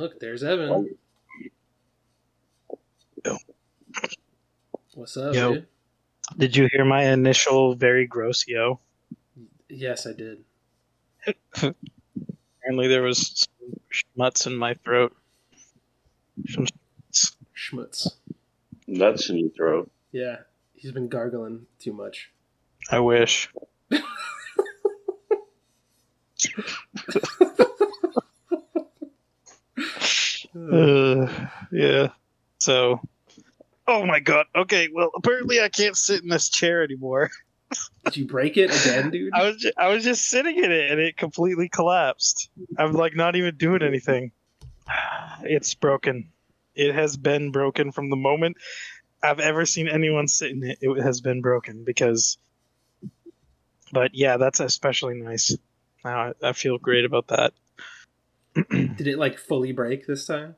Look, there's Evan. Oh. Yo. What's up, Yo. dude? Did you hear my initial very gross yo? Yes, I did. Apparently there was some schmutz in my throat. Some Schmutz. Nuts in your throat. Yeah, he's been gargling too much. I wish. Uh, yeah. So, oh my god. Okay. Well, apparently I can't sit in this chair anymore. Did you break it again, dude? I was ju- I was just sitting in it and it completely collapsed. I'm like not even doing anything. It's broken. It has been broken from the moment I've ever seen anyone sit in it. It has been broken because. But yeah, that's especially nice. Now I, I feel great about that. Did it like fully break this time?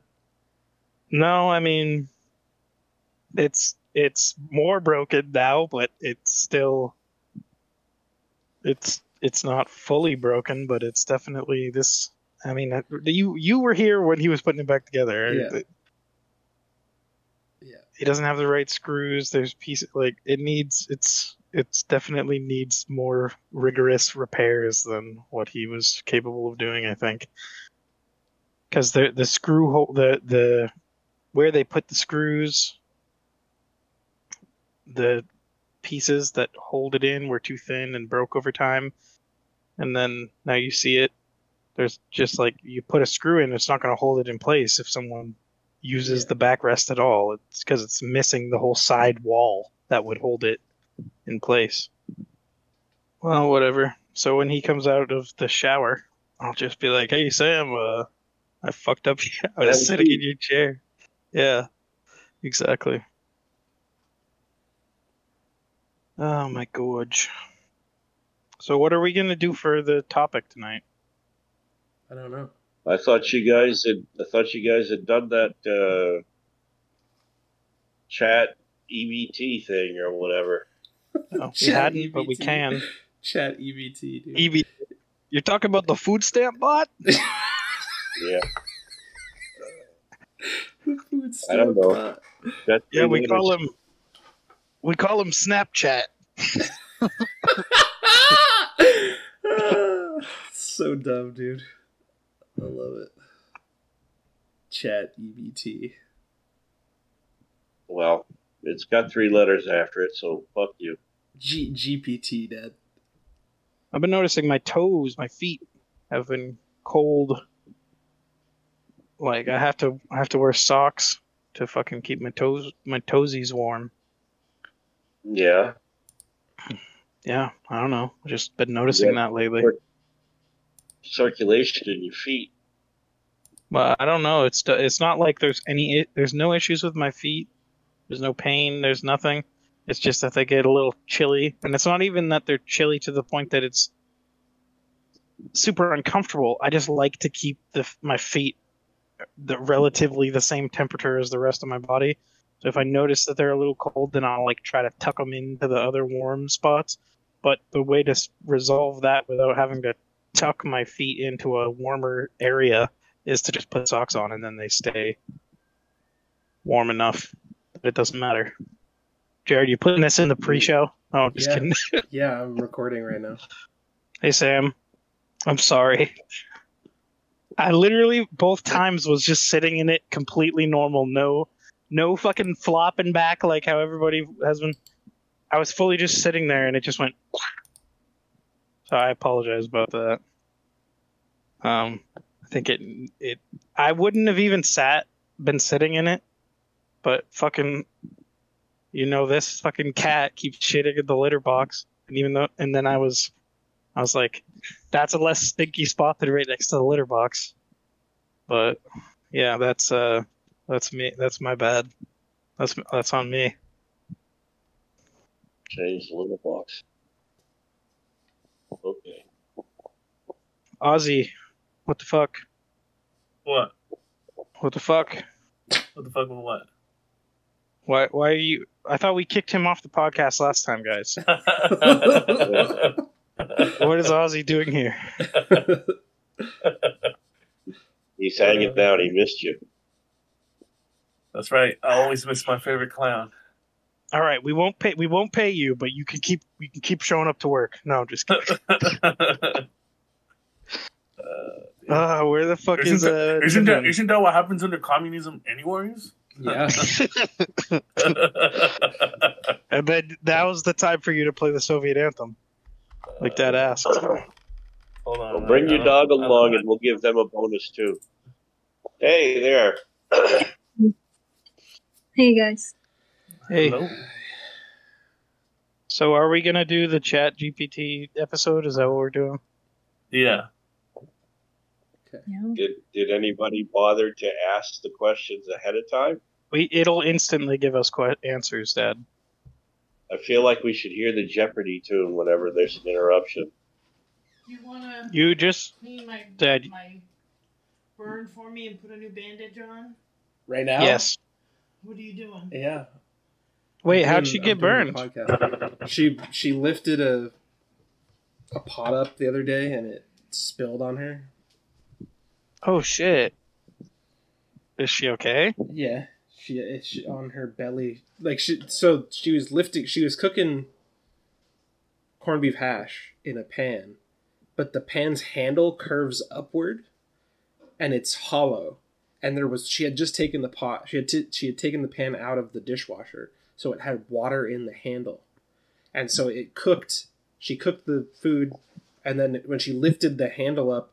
No, I mean, it's it's more broken now, but it's still it's it's not fully broken, but it's definitely this. I mean, uh, you you were here when he was putting it back together. Yeah. It- Yeah. It doesn't have the right screws. There's pieces like it needs. It's it's definitely needs more rigorous repairs than what he was capable of doing. I think because the the screw hole the the where they put the screws the pieces that hold it in were too thin and broke over time. And then now you see it there's just like you put a screw in it's not going to hold it in place if someone uses Yeah. the backrest at all. It's because it's missing the whole side wall that would hold it in place. Well whatever. So when he comes out of the shower i'll just be like hey sam uh i fucked up i Have was sitting in your chair yeah exactly Oh my gorge. So what are we gonna do for the topic tonight? I don't know. I thought you guys had. I thought you guys had done that uh, chat EBT thing or whatever. No, we hadn't, but we can. Chat EBT, dude. EV. You're talking about the food stamp bot? Yeah, Food I don't know. bot. That's Yeah, we call letters. him. We call him Snapchat. so dumb, dude. I love it. Chat EBT. Well, it's got three letters after it, so fuck you. G GPT, Dad. I've been noticing my toes, my feet, have been cold. Like I have to, I have to wear socks to fucking keep my toes, my toesies warm. Yeah, Yeah, I don't know. Just been noticing that lately. circulation in your feet. Well, I don't know. It's it's not like there's any there's no issues with my feet. There's no pain. There's nothing. It's just that they get a little chilly, and it's not even that they're chilly to the point that it's super uncomfortable. I just like to keep the my feet the relatively the same temperature as the rest of my body. So if I notice that they're a little cold, then I'll like try to tuck them into the other warm spots. But the way to resolve that without having to tuck my feet into a warmer area is to just put socks on and then they stay warm enough that it doesn't matter. Jared, you putting this in the pre-show? Oh, just Yeah. kidding. Yeah, I'm recording right now. hey Sam, I'm sorry. I literally both times was just sitting in it completely normal, no, no fucking flopping back like how everybody has been. I was fully just sitting there and it just went. So I apologize about that. Um, I think it it I wouldn't have even sat been sitting in it, but fucking, you know this fucking cat keeps shitting in the litter box, and even though and then I was, I was like, that's a less stinky spot than right next to the litter box, but yeah, that's uh, that's me. That's my bad. That's that's on me. Change the little box. Okay. Ozzy, what the fuck? What? What the fuck? What the fuck with what? Why why are you? I thought we kicked him off the podcast last time, guys. What is Ozzy doing here? He's hanging down. He missed you. That's right. I always miss my favorite clown. All right, we won't pay. We won't pay you, but you can keep. You can keep showing up to work. No, I'm just kidding. uh, Uh, where the fuck isn't, is that, uh? isn't that Jim? isn't that what happens under communism anyways? Yeah. And then that was the time for you to play the Soviet anthem, like that uh, asked. Hold on. Well, bring I your don't- dog along, and we'll give them a bonus too. Hey there. Hey guys. Hey, Hello? so are we gonna do the Chat GPT episode? Is that what we're doing? Yeah. Yeah. Did did anybody bother to ask the questions ahead of time? We it'll instantly give us que- answers, Dad. I feel like we should hear the Jeopardy tune whenever there's an interruption. You wanna You just clean my Dad. my burn for me and put a new bandage on? Right now? yes. What are you doing? Yeah. Wait, I'm how'd doing- she get burned? She she lifted a a pot up the other day and it spilled on her. Oh shit. Is she okay? Yeah, she, she on her belly. Like she, so she was lifting. She was cooking corned beef hash in a pan, but the pan's handle curves upward, and it's hollow. And there was she had just taken the pot. She had t- she had taken the pan out of the dishwasher, so it had water in the handle, and so it cooked. She cooked the food, and then when she lifted the handle up,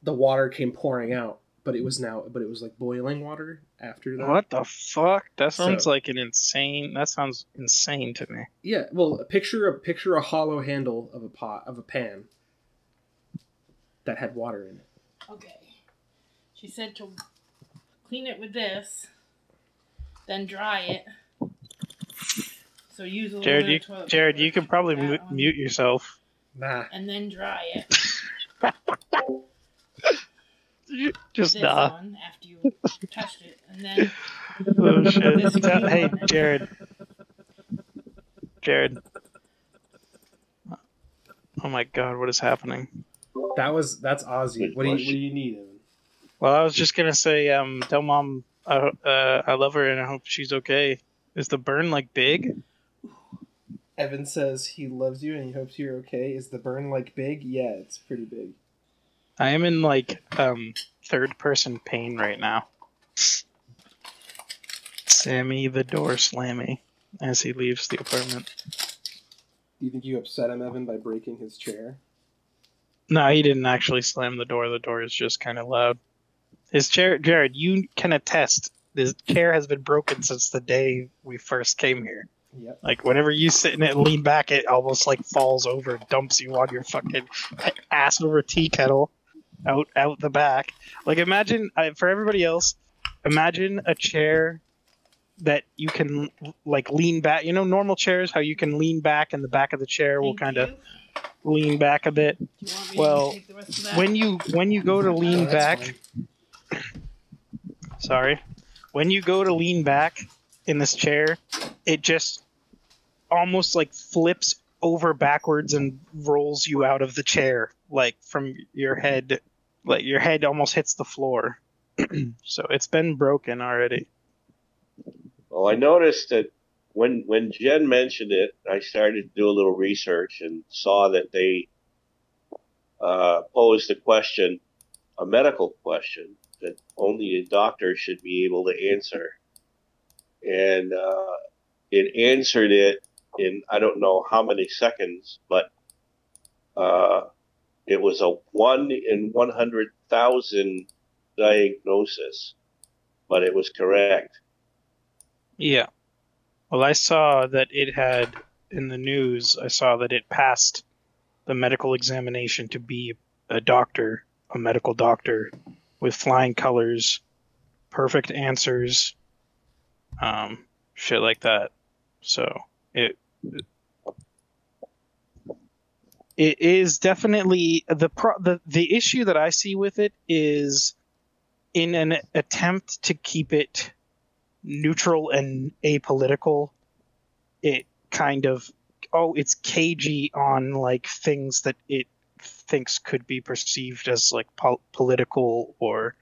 the water came pouring out but it was now but it was like boiling water after that What the fuck? That sounds So- like an insane. That sounds insane to me. yeah well a picture a picture a hollow handle of a pot of a pan that had water in it Okay. She said to clean it with this, then dry it. So use a little Jared, bit you of toilet Jared, paper you can probably with mu- mute yourself. nah and then dry it. Just This nah. one after you touched it, and then Oh shit. This Tell- hey. Jared. Jared. Oh my god, what is happening? that was that's ozzy what do you what do you need Evan? Well, I was just gonna say, um, tell mom, uh, uh, I love her and I hope she's okay. Is the burn like big? evan says he loves you and he hopes you're okay is the burn like big yeah it's pretty big I am in like um third person pain right now. Sammy the door slammy as he leaves the apartment. do you think you upset him evan by breaking his chair No, he didn't actually slam the door. The door is just kind of loud. His chair, Jared, you can attest. This chair has been broken since the day we first came here. yep Like whenever you sit in it and lean back, it almost like falls over, dumps you on your fucking ass over a tea kettle, out out the back. Like imagine I- for everybody else, imagine a chair that you can like lean back. You know, normal chairs, how you can lean back, and the back of the chair will kind of lean back a bit. Do you want me well, to take the rest of that? When you when you go to Oh, lean that's back, fine. sorry, when you go to lean back in this chair, it just almost like flips over backwards and rolls you out of the chair, like from your head, like your head almost hits the floor. so it's been broken already. Well, I noticed that when when Jen mentioned it, I started to do a little research and saw that they uh, posed a question, a medical question that only a doctor should be able to answer, and uh, it answered it in I don't know how many seconds, but uh, it was a one in one hundred thousand diagnosis, but it was correct. Yeah. Well, I saw that it had in the news. I saw that it passed the medical examination to be a doctor, a medical doctor, with flying colors, perfect answers, um, shit like that. So it it is definitely the pro- the the issue that I see with it is in an attempt to keep it neutral and apolitical, it kind of oh, it's cagey on like things that it thinks could be perceived as like pol- political or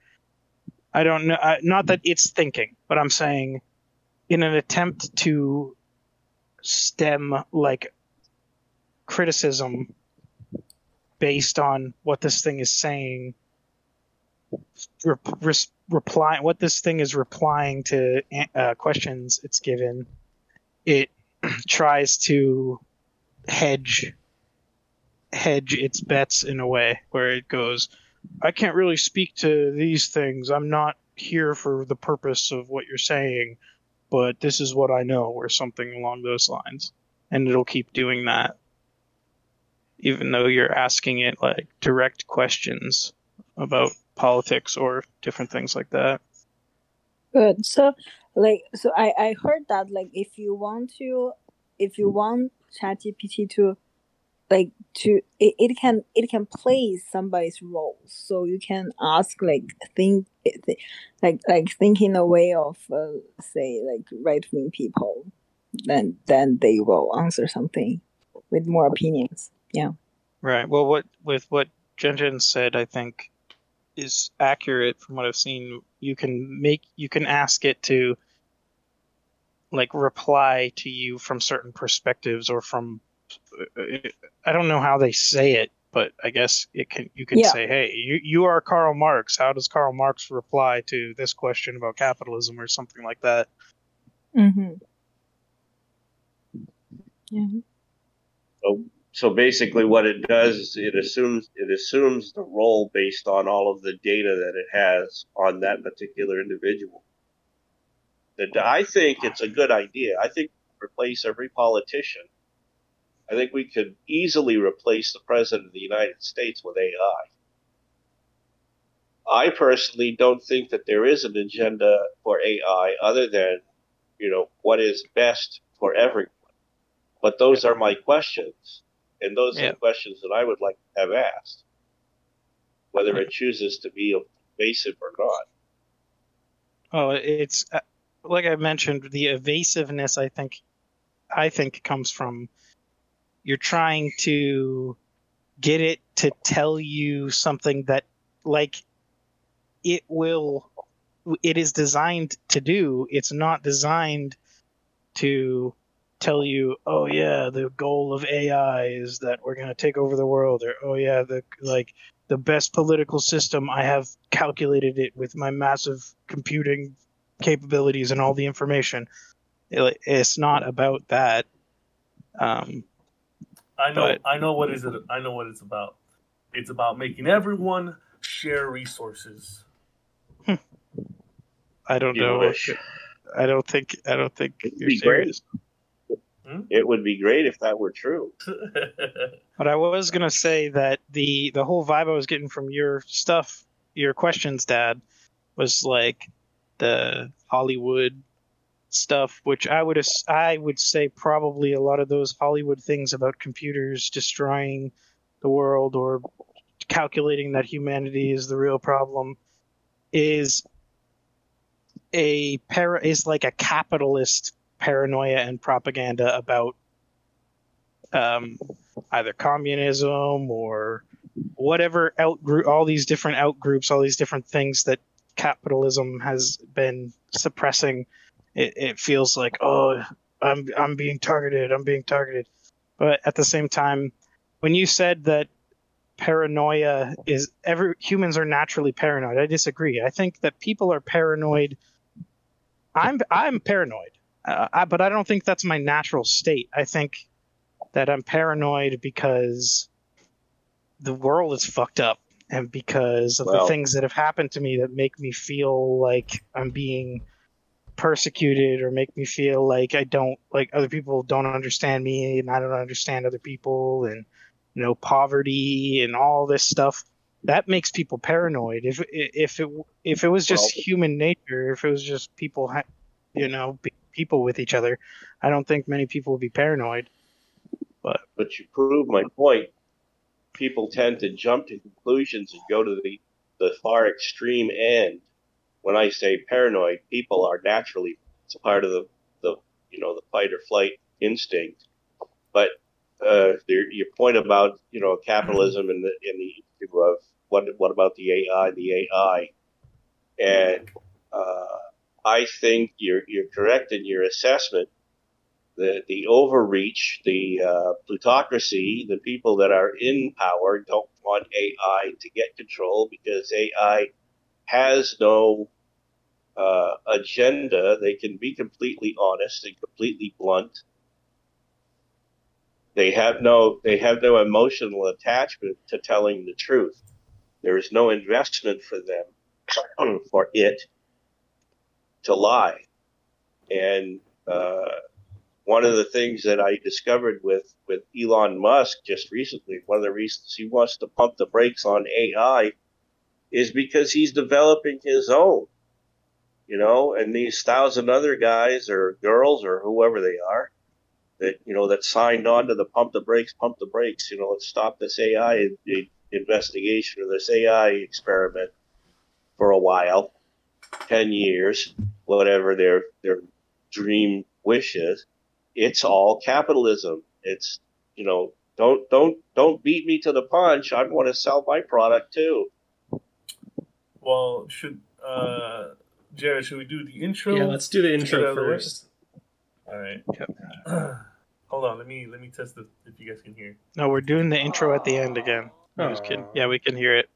I don't know. Uh, not that it's thinking, but I'm saying in an attempt to stem like criticism based on what this thing is saying re- res- replying what this thing is replying to uh, questions it's given it tries to hedge hedge its bets in a way where it goes i can't really speak to these things. I'm not here for the purpose of what you're saying but this is what i know or something along those lines. And it'll keep doing that even though you're asking it like direct questions about politics or different things like that Good. So, like, so I I heard that like if you want to, if you want ChatGPT to, like, to it, it can it can play somebody's role. So you can ask like think thi- like like think in a way of uh, say like right wing people, then then they will answer something with more opinions. Yeah. Right. Well, what with what Jen Jen said, I think is accurate from what I've seen. You can make you can ask it to like reply to you from certain perspectives or from I don't know how they say it, but I guess it can you can Yeah. say, "Hey, you you are Karl Marx. How does Karl Marx reply to this question about capitalism or something like that?" Mm-hmm. Yeah. So, so basically, what it does is it assumes it assumes the role based on all of the data that it has on that particular individual. And I think it's a good idea. I think replace every politician. I think we could easily replace the president of the United States with AI. I personally don't think that there is an agenda for AI other than, you know, what is best for everyone. But those are my questions, and those are Yeah. the questions that I would like to have asked, whether it chooses to be evasive or not. Oh, it's uh, like I mentioned, the evasiveness. I think, I think comes from you're trying to get it to tell you something that, like, it will. It is designed to do. It's not designed to tell you, oh yeah, the goal of AI is that we're going to take over the world, or oh yeah, the like the best political system. I have calculated it with my massive computing capabilities and all the information. It- it's not about that. Um, I know. But- I know what is it. I know what it's about. It's about making everyone share resources. I don't You know. wish. I don't think. I don't think you're serious. great. Serious. It would be great if that were true. But I was gonna say that the the whole vibe I was getting from your stuff, your questions, Dad, was like the Hollywood stuff, which I would as- I would say probably a lot of those Hollywood things about computers destroying the world or calculating that humanity is the real problem is a para is like a capitalist paranoia and propaganda about um, either communism or whatever outgroup all these different outgroups all these different things that capitalism has been suppressing it, it feels like oh i'm i'm being targeted i'm being targeted. But at the same time when you said that paranoia is every humans are naturally paranoid i disagree. I think that people are paranoid. I'm i'm paranoid uh, I, but i don't think that's my natural state. I think that I'm paranoid because the world is fucked up and because of Well- the things that have happened to me that make me feel like I'm being persecuted or make me feel like I don't like other people don't understand me and I don't understand other people and you know poverty and all this stuff. That makes people paranoid. If if it if it was just Well- human nature if it was just people ha- you know be people with each other I don't think many people would be paranoid But but you prove my point. People tend to jump to conclusions and go to the, the far extreme end. When I say paranoid, people are naturally it's part of the, the you know the fight or flight instinct. But uh, your, point about you know capitalism and the in the issue of what what about the AI, the AI, and uh, I think you're you're correct in your assessment. The the overreach, the uh, plutocracy, the people that are in power don't want AI to get control because AI has no uh, agenda. They can be completely honest and completely blunt. They have no they have no emotional attachment to telling the truth. There is no investment for them for it to lie. And uh, one of the things that I discovered with with Elon Musk just recently, one of the reasons he wants to pump the brakes on AI is because he's developing his own you know, and these thousand other guys or girls or whoever they are that, you know, that signed on to the pump the brakes, pump the brakes, you know, let's stop this AI investigation or this AI experiment for a while, 10 years, whatever their, their dream wish is. It's all capitalism. It's, you know, don't, don't, don't beat me to the punch. I want to sell my product too. Well, should, uh, Jared, should we do the intro? Yeah, let's do the intro of the way? first. All right. Yep. Hold on. Let me let me test the, if you guys can hear. No, we're doing the intro at the end again. I'm just kidding. Yeah, we can hear it.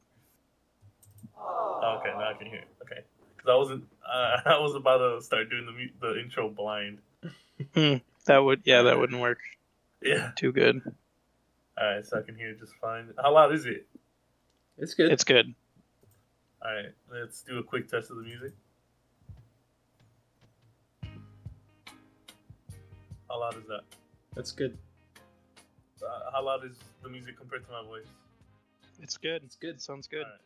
Oh, okay, now I can hear it. Okay, because I wasn't. Uh, I was about to start doing the the intro blind. That would, yeah, that wouldn't work Yeah. too good. All right, so I can hear just fine. How loud is it? It's good. It's good. All right, let's do a quick test of the music. How loud is that? That's good. Uh, how loud is the music compared to my voice? It's good. It's good. Sounds good. All right.